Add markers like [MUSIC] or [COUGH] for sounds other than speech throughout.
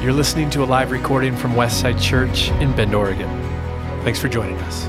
You're listening to a live recording from Westside Church in Bend, Oregon. Thanks for joining us.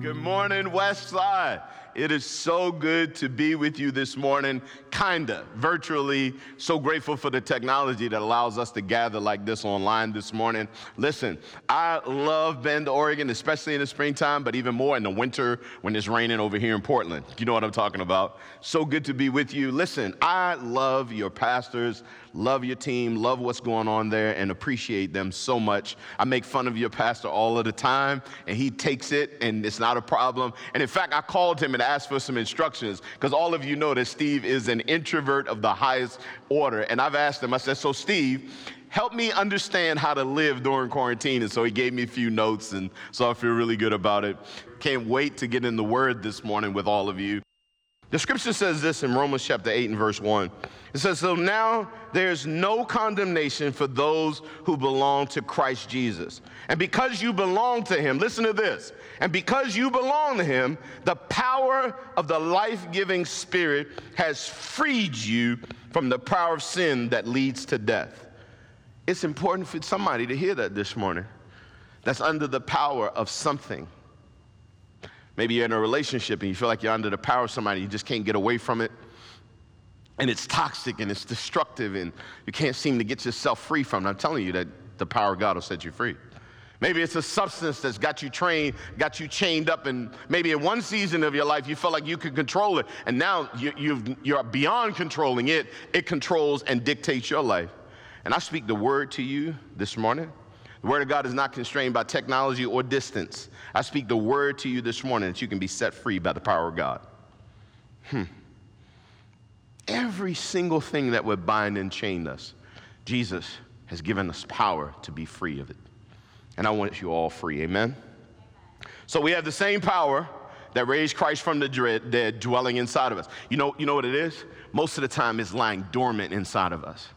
Good morning, Westside. It is so good to be with you this morning, kinda virtually. So grateful for the technology that allows us to gather like this online this morning. Listen, I love Bend, Oregon, especially in the springtime, but even more in the winter when it's raining over here in Portland. You know what I'm talking about. So good to be with you. Listen, I love your pastors, love your team, love what's going on there, and appreciate them so much. I make fun of your pastor all of the time, and he takes it, and it's not a problem. And in fact, I called him and asked for some instructions because all of you know that Steve is an introvert of the highest order. And I've asked him, I said, So, Steve, help me understand how to live during quarantine. And so he gave me a few notes, and so I feel really good about it. Can't wait to get in the word this morning with all of you. The scripture says this in Romans chapter 8 and verse 1. It says, So now there's no condemnation for those who belong to Christ Jesus. And because you belong to him, listen to this. And because you belong to him, the power of the life giving spirit has freed you from the power of sin that leads to death. It's important for somebody to hear that this morning. That's under the power of something. Maybe you're in a relationship and you feel like you're under the power of somebody, you just can't get away from it. And it's toxic and it's destructive and you can't seem to get yourself free from it. I'm telling you that the power of God will set you free. Maybe it's a substance that's got you trained, got you chained up, and maybe in one season of your life you felt like you could control it, and now you, are beyond controlling it. It controls and dictates your life. And I speak the word to you this morning. The word of God is not constrained by technology or distance. I speak the word to you this morning that you can be set free by the power of God. Hmm. Every single thing that would bind and chain us, Jesus has given us power to be free of it. And I want you all free. Amen? So we have the same power that raised Christ from the dead dwelling inside of us. You know, you know what it is? Most of the time, it's lying dormant inside of us.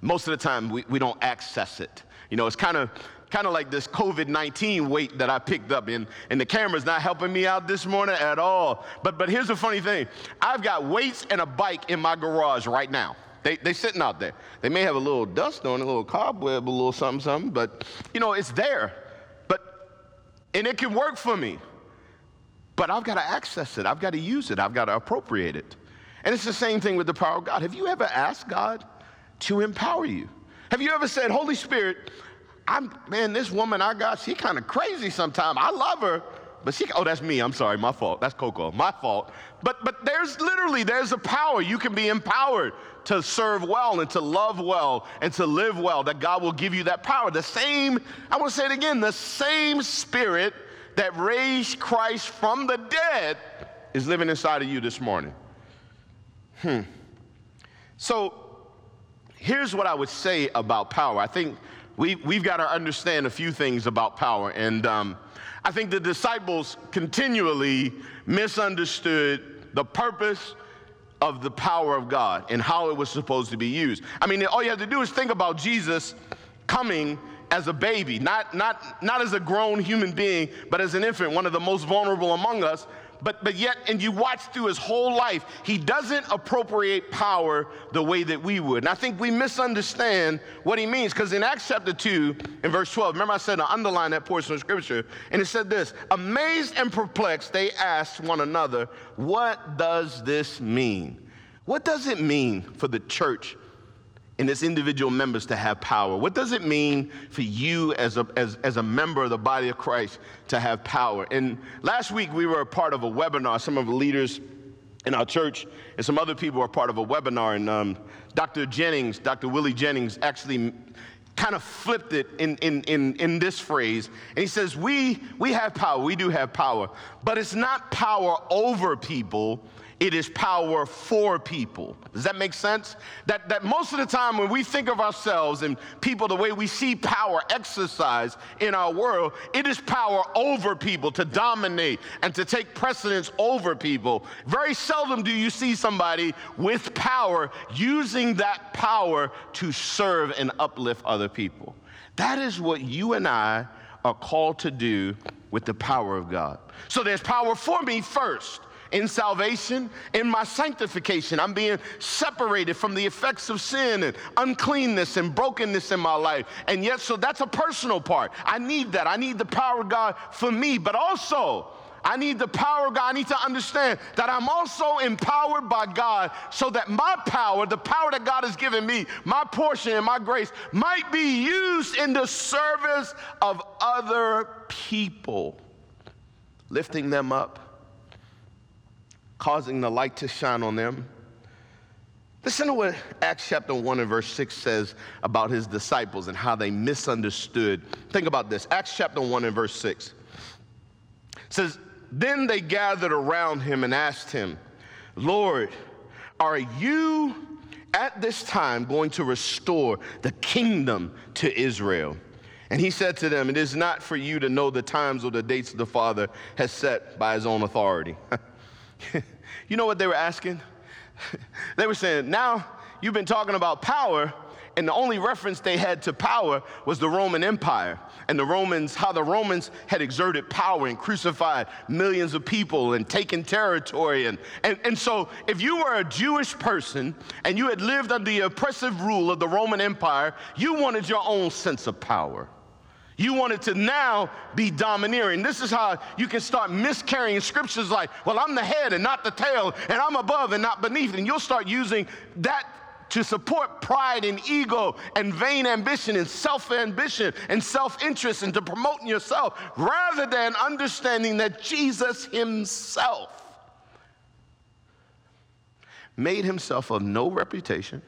Most of the time, we, we don't access it. You know, it's kind of kind of like this COVID 19 weight that I picked up, and, and the camera's not helping me out this morning at all. But, but here's the funny thing I've got weights and a bike in my garage right now. They, they sitting out there. They may have a little dust on it, a little cobweb, a little something, something, but you know, it's there. But, and it can work for me. But I've got to access it. I've got to use it. I've got to appropriate it. And it's the same thing with the power of God. Have you ever asked God to empower you? Have you ever said, Holy Spirit, I'm, man, this woman I got, she kind of crazy sometimes. I love her, but she, oh, that's me. I'm sorry, my fault. That's Coco, my fault. But, but there's literally, there's a power. You can be empowered to serve well and to love well and to live well, that God will give you that power. The same, I want to say it again, the same spirit that raised Christ from the dead is living inside of you this morning. Hmm. So here's what I would say about power. I think we, we've got to understand a few things about power. And um, I think the disciples continually misunderstood the purpose of the power of God and how it was supposed to be used. I mean, all you have to do is think about Jesus coming as a baby, not, not, not as a grown human being, but as an infant, one of the most vulnerable among us, but, but yet, and you watch through his whole life, he doesn't appropriate power the way that we would. And I think we misunderstand what he means, because in Acts chapter 2, in verse 12, remember I said to underline that portion of scripture, and it said this Amazed and perplexed, they asked one another, What does this mean? What does it mean for the church and its individual members to have power? What does it mean for you as a, as, as a member of the body of Christ to have power? And last week we were a part of a webinar. Some of the leaders in our church and some other people were part of a webinar. And um, Dr. Jennings, Dr. Willie Jennings, actually kind of flipped it in, in, in, in this phrase. And he says, we, we have power, we do have power, but it's not power over people, it is power for people. Does that make sense? That, that most of the time when we think of ourselves and people, the way we see power exercised in our world, it is power over people to dominate and to take precedence over people. Very seldom do you see somebody with power using that power to serve and uplift other people. That is what you and I are called to do with the power of God. So there's power for me first. In salvation, in my sanctification. I'm being separated from the effects of sin and uncleanness and brokenness in my life. And yet, so that's a personal part. I need that. I need the power of God for me, but also, I need the power of God. I need to understand that I'm also empowered by God so that my power, the power that God has given me, my portion and my grace, might be used in the service of other people, lifting them up, causing the light to shine on them. Listen to what Acts chapter 1 and verse 6 says about his disciples and how they misunderstood. Think about this Acts chapter 1 and verse 6 says, then they gathered around him and asked him, Lord, are you at this time going to restore the kingdom to Israel? And he said to them, It is not for you to know the times or the dates the Father has set by his own authority. [LAUGHS] [LAUGHS] you know what they were asking? [LAUGHS] they were saying, Now you've been talking about power, and the only reference they had to power was the Roman Empire and the Romans, how the Romans had exerted power and crucified millions of people and taken territory. And, and, and so, if you were a Jewish person and you had lived under the oppressive rule of the Roman Empire, you wanted your own sense of power. You wanted to now be domineering. This is how you can start miscarrying scriptures like, well, I'm the head and not the tail, and I'm above and not beneath. And you'll start using that to support pride and ego and vain ambition and self ambition and self interest and to promoting yourself rather than understanding that Jesus Himself made Himself of no reputation.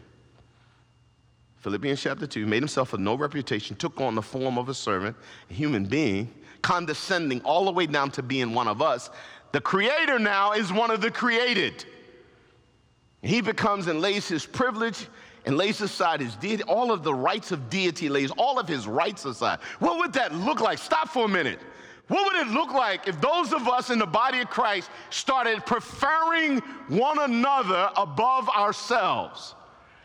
Philippians chapter 2 made Himself of no reputation, took on the form of a servant, a human being, condescending all the way down to being one of us. The Creator now is one of the created. He becomes and lays his privilege and lays aside his deity, all of the rights of deity, lays all of his rights aside. What would that look like? Stop for a minute. What would it look like if those of us in the body of Christ started preferring one another above ourselves?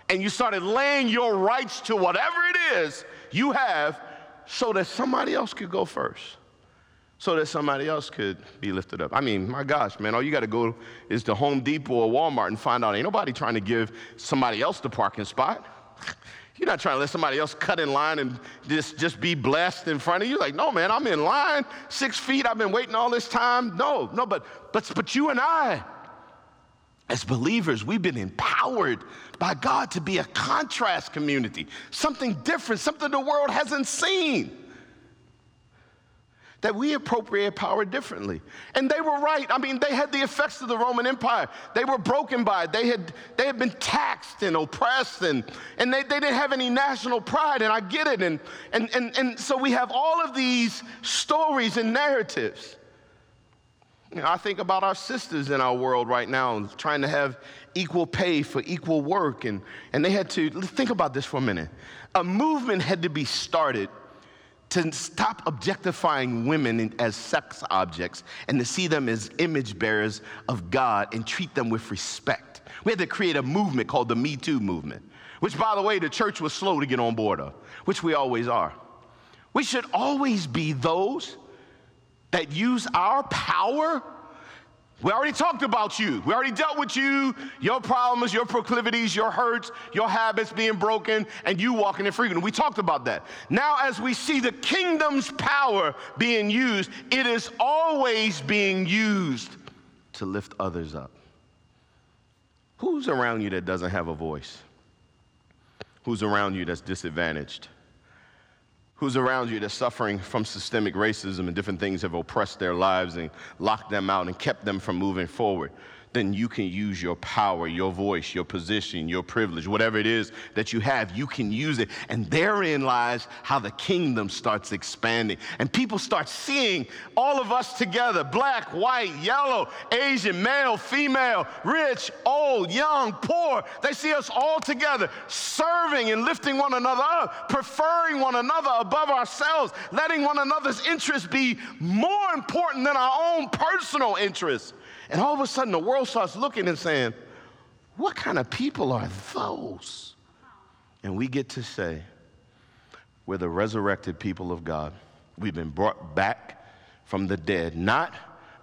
And you started laying your rights to whatever it is you have so that somebody else could go first so that somebody else could be lifted up. I mean, my gosh, man, all you got to go is to Home Depot or Walmart and find out ain't nobody trying to give somebody else the parking spot. [LAUGHS] You're not trying to let somebody else cut in line and just, just be blessed in front of you. Like, no, man, I'm in line, six feet, I've been waiting all this time. No, no, but but but you and I, as believers, we've been empowered by God to be a contrast community, something different, something the world hasn't seen that we appropriate power differently. And they were right. I mean, they had the effects of the Roman Empire. They were broken by it. They had, they had been taxed and oppressed, and, and they, they didn't have any national pride, and I get it. And, and, and, and so we have all of these stories and narratives. You know, I think about our sisters in our world right now trying to have equal pay for equal work. And, and they had to, think about this for a minute. A movement had to be started to stop objectifying women as sex objects and to see them as image bearers of God and treat them with respect. We had to create a movement called the Me Too movement, which, by the way, the church was slow to get on board of, which we always are. We should always be those that use our power we already talked about you. We already dealt with you, your problems, your proclivities, your hurts, your habits being broken, and you walking in freedom. We talked about that. Now, as we see the kingdom's power being used, it is always being used to lift others up. Who's around you that doesn't have a voice? Who's around you that's disadvantaged? Who's around you that's suffering from systemic racism and different things have oppressed their lives and locked them out and kept them from moving forward then you can use your power, your voice, your position, your privilege, whatever it is that you have, you can use it. And therein lies how the kingdom starts expanding. And people start seeing all of us together black, white, yellow, Asian, male, female, rich, old, young, poor. They see us all together serving and lifting one another up, preferring one another above ourselves, letting one another's interests be more important than our own personal interests. And all of a sudden, the world starts looking and saying, What kind of people are those? And we get to say, We're the resurrected people of God. We've been brought back from the dead, not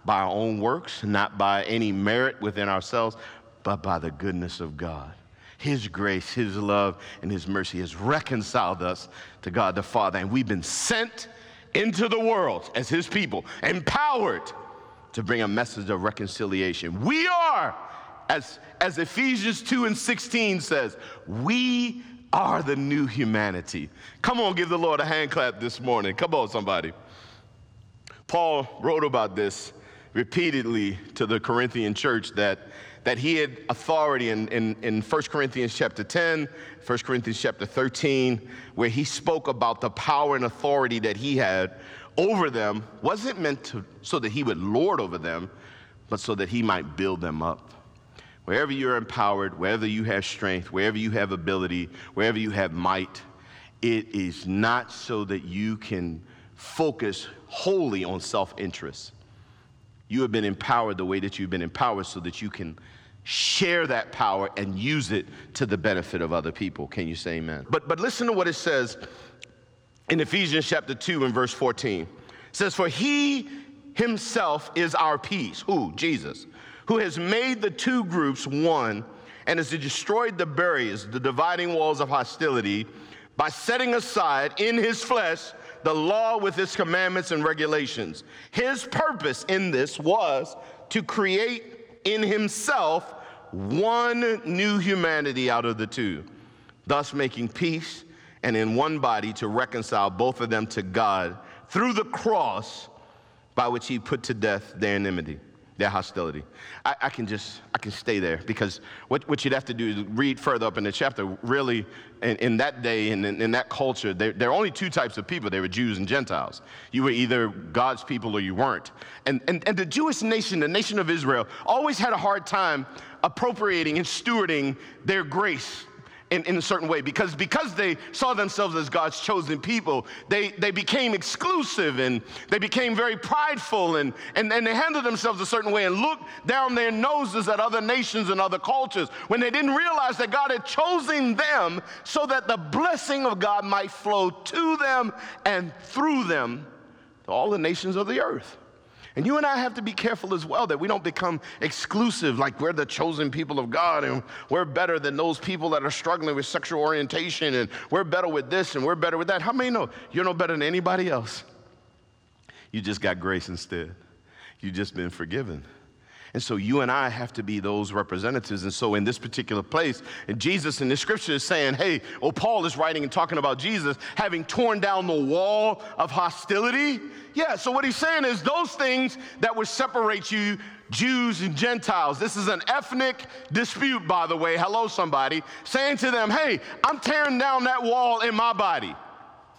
by our own works, not by any merit within ourselves, but by the goodness of God. His grace, His love, and His mercy has reconciled us to God the Father. And we've been sent into the world as His people, empowered to bring a message of reconciliation. We are, as, as Ephesians 2 and 16 says, we are the new humanity. Come on, give the Lord a hand clap this morning. Come on, somebody. Paul wrote about this repeatedly to the Corinthian church that, that he had authority in, in, in 1 Corinthians chapter 10, 1 Corinthians chapter 13, where he spoke about the power and authority that he had over them wasn't meant to, so that he would lord over them, but so that he might build them up. Wherever you're empowered, wherever you have strength, wherever you have ability, wherever you have might, it is not so that you can focus wholly on self interest. You have been empowered the way that you've been empowered so that you can share that power and use it to the benefit of other people. Can you say amen? But, but listen to what it says in Ephesians chapter 2 and verse 14. It says, For he himself is our peace. Who? Jesus. Who has made the two groups one and has destroyed the barriers, the dividing walls of hostility, by setting aside in his flesh the law with its commandments and regulations. His purpose in this was to create in himself one new humanity out of the two, thus making peace and in one body to reconcile both of them to God through the cross by which he put to death their enmity, their hostility. I, I, can just, I can stay there because what, what you'd have to do is read further up in the chapter. Really, in, in that day and in, in, that culture, there, there are only two types of people. There were Jews and Gentiles. You were either God's people or you weren't. And, and, and the Jewish nation, the nation of Israel, always had a hard time appropriating and stewarding their grace in, in a certain way because because they saw themselves as God's chosen people, they, they became exclusive and they became very prideful and, and, and they handled themselves a certain way and looked down their noses at other nations and other cultures when they didn't realize that God had chosen them so that the blessing of God might flow to them and through them to all the nations of the earth. And you and I have to be careful as well that we don't become exclusive, like we're the chosen people of God and we're better than those people that are struggling with sexual orientation and we're better with this and we're better with that. How many know you're no better than anybody else? You just got grace instead. You've just been forgiven. And so you and I have to be those representatives. And so in this particular place, and Jesus in the scripture is saying, hey, oh, Paul is writing and talking about Jesus having torn down the wall of hostility. Yeah, so what he's saying is those things that would separate you, Jews and Gentiles. This is an ethnic dispute, by the way. Hello, somebody. Saying to them, hey, I'm tearing down that wall in my body.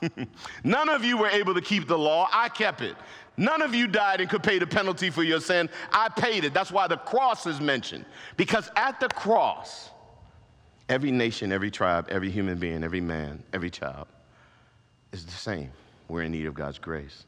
[LAUGHS] None of you were able to keep the law. I kept it. None of you died and could pay the penalty for your sin. I paid it. That's why the cross is mentioned. Because at the cross, every nation, every tribe, every human being, every man, every child is the same. We're in need of God's grace.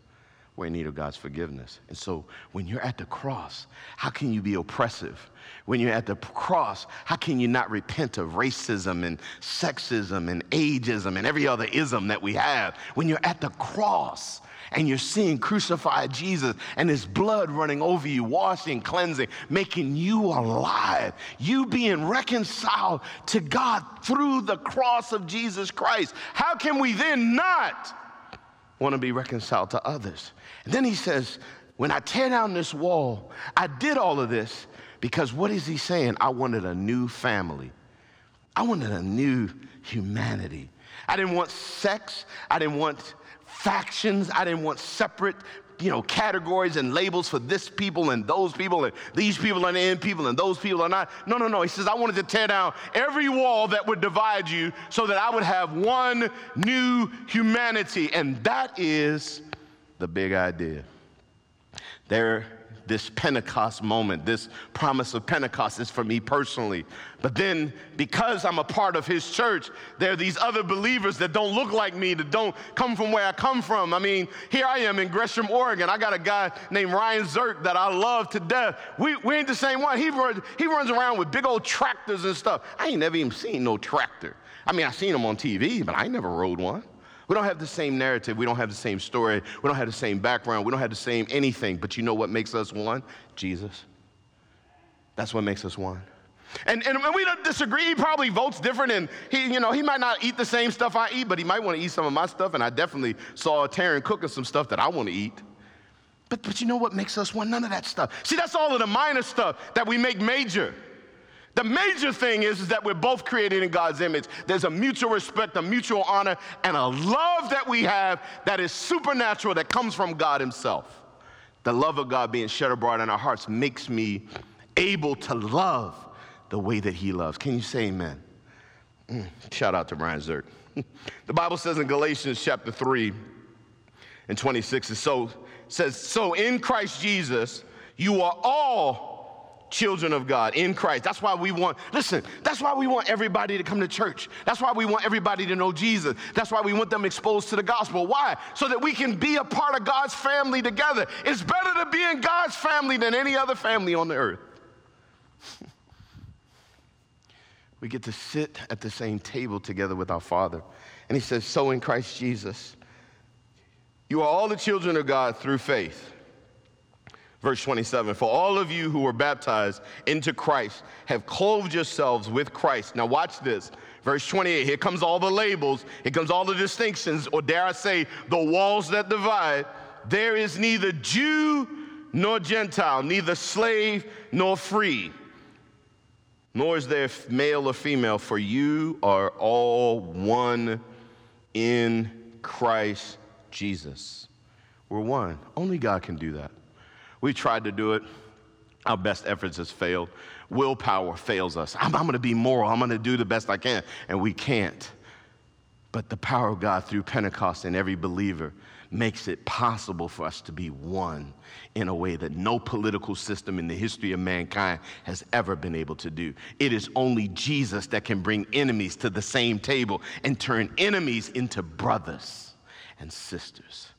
We're in need of God's forgiveness. And so when you're at the cross, how can you be oppressive? When you're at the cross, how can you not repent of racism and sexism and ageism and every other ism that we have? When you're at the cross, and you're seeing crucified Jesus and his blood running over you, washing, cleansing, making you alive, you being reconciled to God through the cross of Jesus Christ. How can we then not want to be reconciled to others? And then he says, when I tear down this wall, I did all of this because what is he saying? I wanted a new family. I wanted a new humanity. I didn't want sex. I didn't want factions. I didn't want separate, you know, categories and labels for this people and those people and these people are in people and those people are not. No, no, no. He says, I wanted to tear down every wall that would divide you so that I would have one new humanity. And that is the big idea. There this Pentecost moment, this promise of Pentecost is for me personally. But then, because I'm a part of his church, there are these other believers that don't look like me, that don't come from where I come from. I mean, here I am in Gresham, Oregon. I got a guy named Ryan Zirk that I love to death. We, we ain't the same one. He runs, he runs around with big old tractors and stuff. I ain't never even seen no tractor. I mean, I seen them on TV, but I never rode one. We don't have the same narrative. We don't have the same story. We don't have the same background. We don't have the same anything. But you know what makes us one? Jesus. That's what makes us one. And, and we don't disagree. He probably votes different, and he, you know, he might not eat the same stuff I eat, but he might want to eat some of my stuff. And I definitely saw Taryn cooking some stuff that I want to eat. But, but you know what makes us one? None of that stuff. See, that's all of the minor stuff that we make major. The major thing is, is that we're both created in God's image. There's a mutual respect, a mutual honor, and a love that we have that is supernatural that comes from God Himself. The love of God being shed abroad in our hearts makes me able to love the way that He loves. Can you say amen? Mm, shout out to Brian Zirk. [LAUGHS] the Bible says in Galatians chapter 3 and 26, it so, says, So in Christ Jesus, you are all children of God in Christ. That's why we want, listen, that's why we want everybody to come to church. That's why we want everybody to know Jesus. That's why we want them exposed to the gospel. Why? So that we can be a part of God's family together. It's better to be in God's family than any other family on the earth. [LAUGHS] we get to sit at the same table together with our Father. And He says, So in Christ Jesus, you are all the children of God through faith. Verse 27 For all of you who were baptized into Christ have clothed yourselves with Christ. Now, watch this. Verse 28 here comes all the labels, here comes all the distinctions, or dare I say, the walls that divide. There is neither Jew nor Gentile, neither slave nor free, nor is there male or female, for you are all one in Christ Jesus. We're one. Only God can do that. We tried to do it. Our best efforts has failed. Willpower fails us. I'm, I'm going to be moral. I'm going to do the best I can. And we can't. But the power of God through Pentecost in every believer makes it possible for us to be one in a way that no political system in the history of mankind has ever been able to do. It is only Jesus that can bring enemies to the same table and turn enemies into brothers and sisters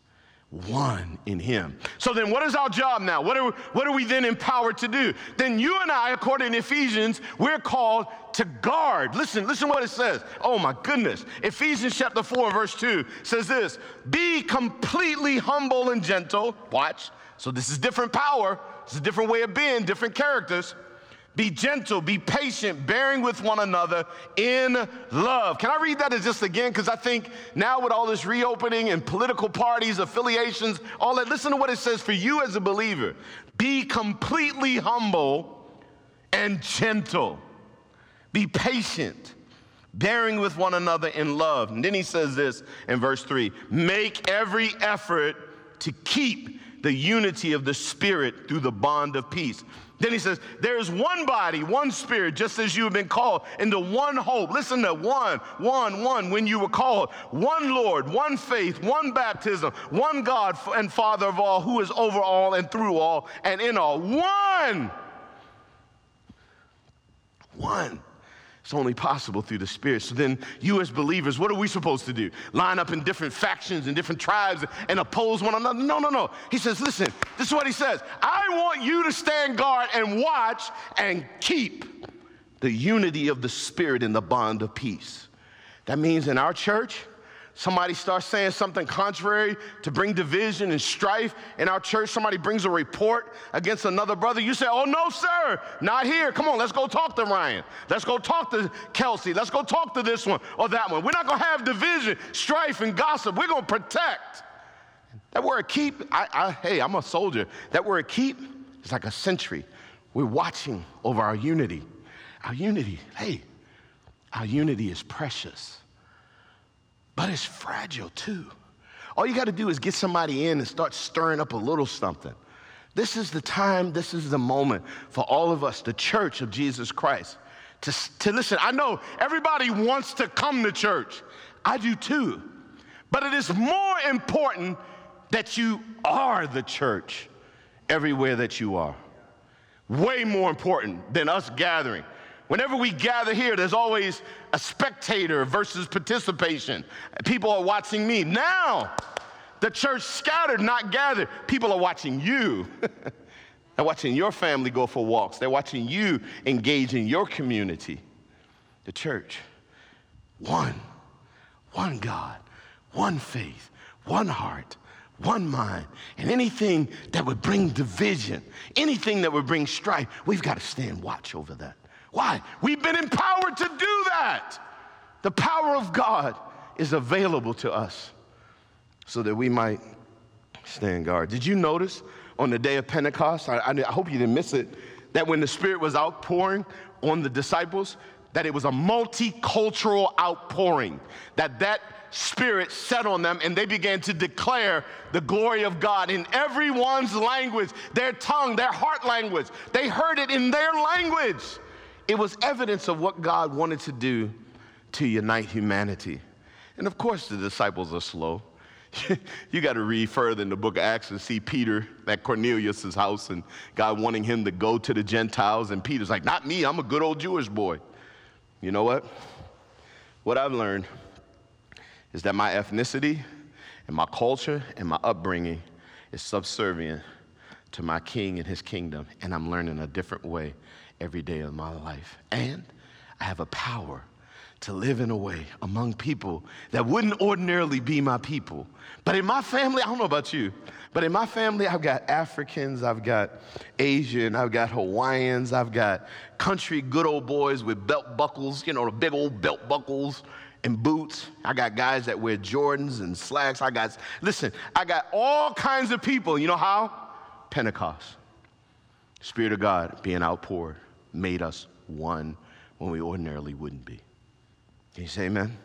one in him. So then what is our job now? What are, we, what are we then empowered to do? Then you and I, according to Ephesians, we're called to guard. Listen, listen what it says. Oh my goodness. Ephesians chapter 4, verse 2 says this Be completely humble and gentle. Watch. So this is different power. It's a different way of being, different characters. Be gentle, be patient, bearing with one another in love. Can I read that just again? Because I think now with all this reopening and political parties, affiliations, all that, listen to what it says for you as a believer. Be completely humble and gentle. Be patient, bearing with one another in love. And then he says this in verse 3 make every effort to keep the unity of the Spirit through the bond of peace. Then he says, There is one body, one spirit, just as you have been called into one hope. Listen to one, one, one, when you were called. One Lord, one faith, one baptism, one God and Father of all, who is over all and through all and in all. One. One. It's only possible through the Spirit. So then, you as believers, what are we supposed to do? Line up in different factions and different tribes and oppose one another? No, no, no. He says, listen, this is what he says I want you to stand guard and watch and keep the unity of the Spirit in the bond of peace. That means in our church, somebody starts saying something contrary to bring division and strife in our church, somebody brings a report against another brother, you say, Oh, no, sir, not here. Come on, let's go talk to Ryan. Let's go talk to Kelsey. Let's go talk to this one or that one. We're not going to have division, strife, and gossip. We're going to protect. That word keep, I, I, hey, I'm a soldier. That word keep is like a sentry. We're watching over our unity. Our unity, hey, our unity is precious but it's fragile too. All you got to do is get somebody in and start stirring up a little something. This is the time, this is the moment for all of us, the church of Jesus Christ, to, to listen. I know everybody wants to come to church. I do too. But it is more important that you are the church everywhere that you are. Way more important than us gathering. Whenever we gather here, there's always a spectator versus participation. People are watching me. Now, the church scattered, not gathered. People are watching you. [LAUGHS] They're watching your family go for walks. They're watching you engage in your community. The church, one, one God, one faith, one heart, one mind, and anything that would bring division, anything that would bring strife, we've got to stand watch over that. Why? We've been empowered to do that. The power of God is available to us so that we might stand guard. Did you notice on the day of Pentecost? I, I, hope you didn't miss it. That when the Spirit was outpouring on the disciples, that it was a multicultural outpouring. That that Spirit set on them and they began to declare the glory of God in everyone's language, their tongue, their heart language. They heard it in their language. It was evidence of what God wanted to do to unite humanity. And of course, the disciples are slow. [LAUGHS] you got to read further in the book of Acts and see Peter at Cornelius' house and God wanting him to go to the Gentiles. And Peter's like, Not me, I'm a good old Jewish boy. You know what? What I've learned is that my ethnicity and my culture and my upbringing is subservient to my king and his kingdom. And I'm learning a different way every day of my life. And I have a power to live in a way among people that wouldn't ordinarily be my people. But in my family, I don't know about you, but in my family, I've got Africans, I've got Asian, I've got Hawaiians, I've got country good old boys with belt buckles, you know, the big old belt buckles and boots. I got guys that wear Jordans and slacks. I got, listen, I got all kinds of people. You know how? Pentecost. Spirit of God being outpoured made us one when we ordinarily wouldn't be. Can you say amen?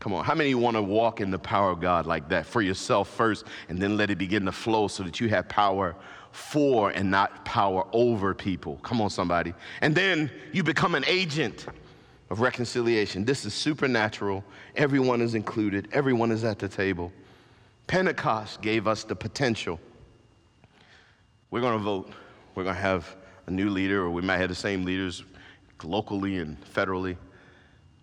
Come on, how many want to walk in the power of God like that for yourself first and then let it begin to flow so that you have power for and not power over people? Come on, somebody. And then you become an agent of reconciliation. This is supernatural. Everyone is included, everyone is at the table. Pentecost gave us the potential. We're going to vote. We're going to have a new leader, or we might have the same leaders locally and federally.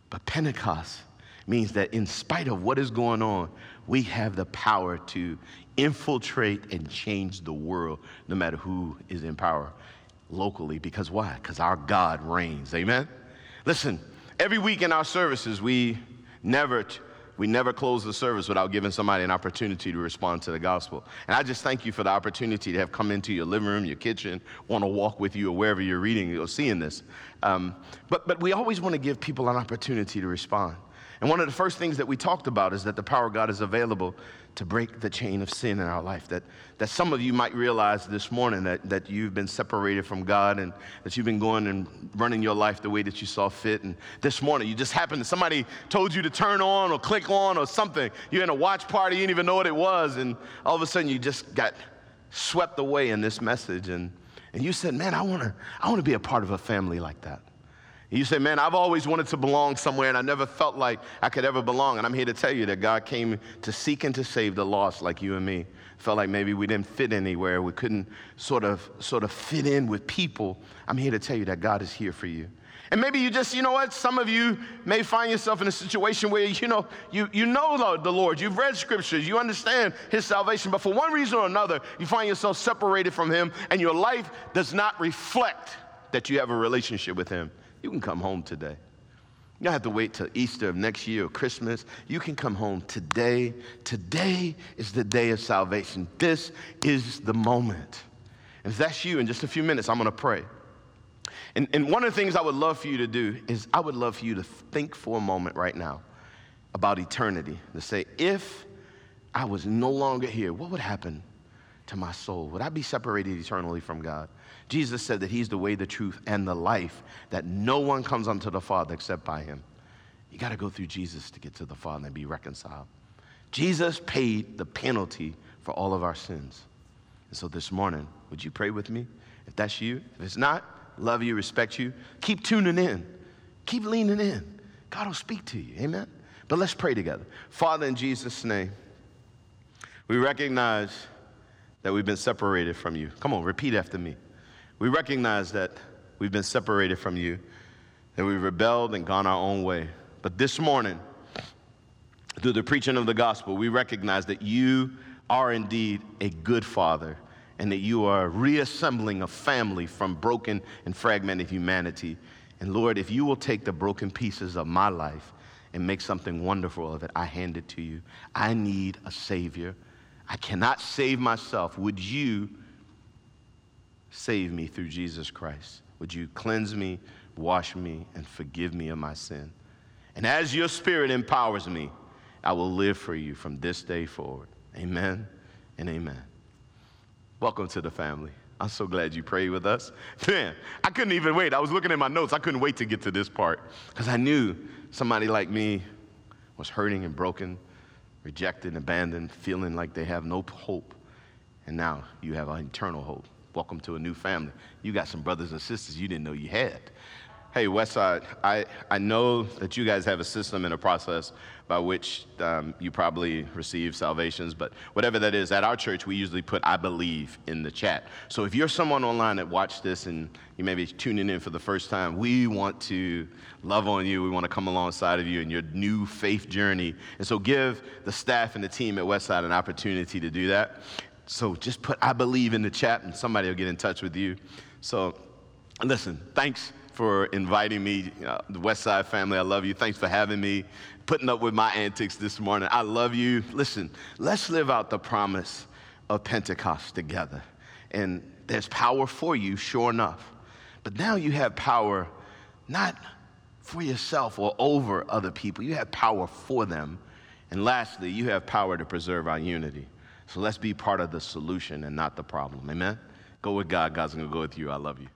But Pentecost means that in spite of what is going on, we have the power to infiltrate and change the world, no matter who is in power locally. Because why? Because our God reigns. Amen? Listen, every week in our services, we never we never close the service without giving somebody an opportunity to respond to the gospel. And I just thank you for the opportunity to have come into your living room, your kitchen, want to walk with you or wherever you're reading or seeing this. Um, but, but we always want to give people an opportunity to respond. And one of the first things that we talked about is that the power of God is available to break the chain of sin in our life. That, that some of you might realize this morning that, that you've been separated from God and that you've been going and running your life the way that you saw fit. And this morning, you just happened, that somebody told you to turn on or click on or something. You're in a watch party, you didn't even know what it was. And all of a sudden, you just got swept away in this message. And, and you said, Man, I want to I wanna be a part of a family like that. You say, man, I've always wanted to belong somewhere and I never felt like I could ever belong. And I'm here to tell you that God came to seek and to save the lost like you and me. Felt like maybe we didn't fit anywhere. We couldn't sort of, sort of fit in with people. I'm here to tell you that God is here for you. And maybe you just, you know what, some of you may find yourself in a situation where, you know, you, you know the Lord, you've read scriptures, you understand his salvation, but for one reason or another, you find yourself separated from him and your life does not reflect that you have a relationship with him. You can come home today. You don't have to wait till Easter of next year or Christmas. You can come home today. Today is the day of salvation. This is the moment. And if that's you, in just a few minutes, I'm going to pray. And, and one of the things I would love for you to do is I would love for you to think for a moment right now about eternity. To say, if I was no longer here, what would happen to my soul? Would I be separated eternally from God? Jesus said that He's the way, the truth, and the life, that no one comes unto the Father except by Him. You got to go through Jesus to get to the Father and be reconciled. Jesus paid the penalty for all of our sins. And so this morning, would you pray with me? If that's you, if it's not, love you, respect you. Keep tuning in, keep leaning in. God will speak to you. Amen. But let's pray together. Father, in Jesus' name, we recognize that we've been separated from you. Come on, repeat after me. We recognize that we've been separated from you, that we've rebelled and gone our own way. But this morning, through the preaching of the gospel, we recognize that you are indeed a good father and that you are reassembling a family from broken and fragmented humanity. And Lord, if you will take the broken pieces of my life and make something wonderful of it, I hand it to you. I need a Savior. I cannot save myself. Would you save me through Jesus Christ? Would you cleanse me, wash me, and forgive me of my sin? And as your Spirit empowers me, I will live for you from this day forward. Amen and amen. Welcome to the family. I'm so glad you prayed with us. Man, I couldn't even wait. I was looking at my notes. I couldn't wait to get to this part because I knew somebody like me was hurting and broken, rejected, abandoned, feeling like they have no hope. And now you have an eternal hope. Welcome to a new family. You got some brothers and sisters you didn't know you had. Hey, Westside, I, I know that you guys have a system and a process by which um, you probably receive salvations, but whatever that is, at our church, we usually put I believe in the chat. So if you're someone online that watched this and you may be tuning in for the first time, we want to love on you. We want to come alongside of you in your new faith journey. And so give the staff and the team at Westside an opportunity to do that. So just put I believe in the chat and somebody will get in touch with you. So listen, thanks for inviting me, the Westside family. I love you. Thanks for having me, putting up with my antics this morning. I love you. Listen, let's live out the promise of Pentecost together. And there's power for you, sure enough. But now you have power not for yourself or over other people, you have power for them. And lastly, you have power to preserve our unity. So let's be part of the solution and not the problem. Amen? Go with God. God's going to go with you. I love you.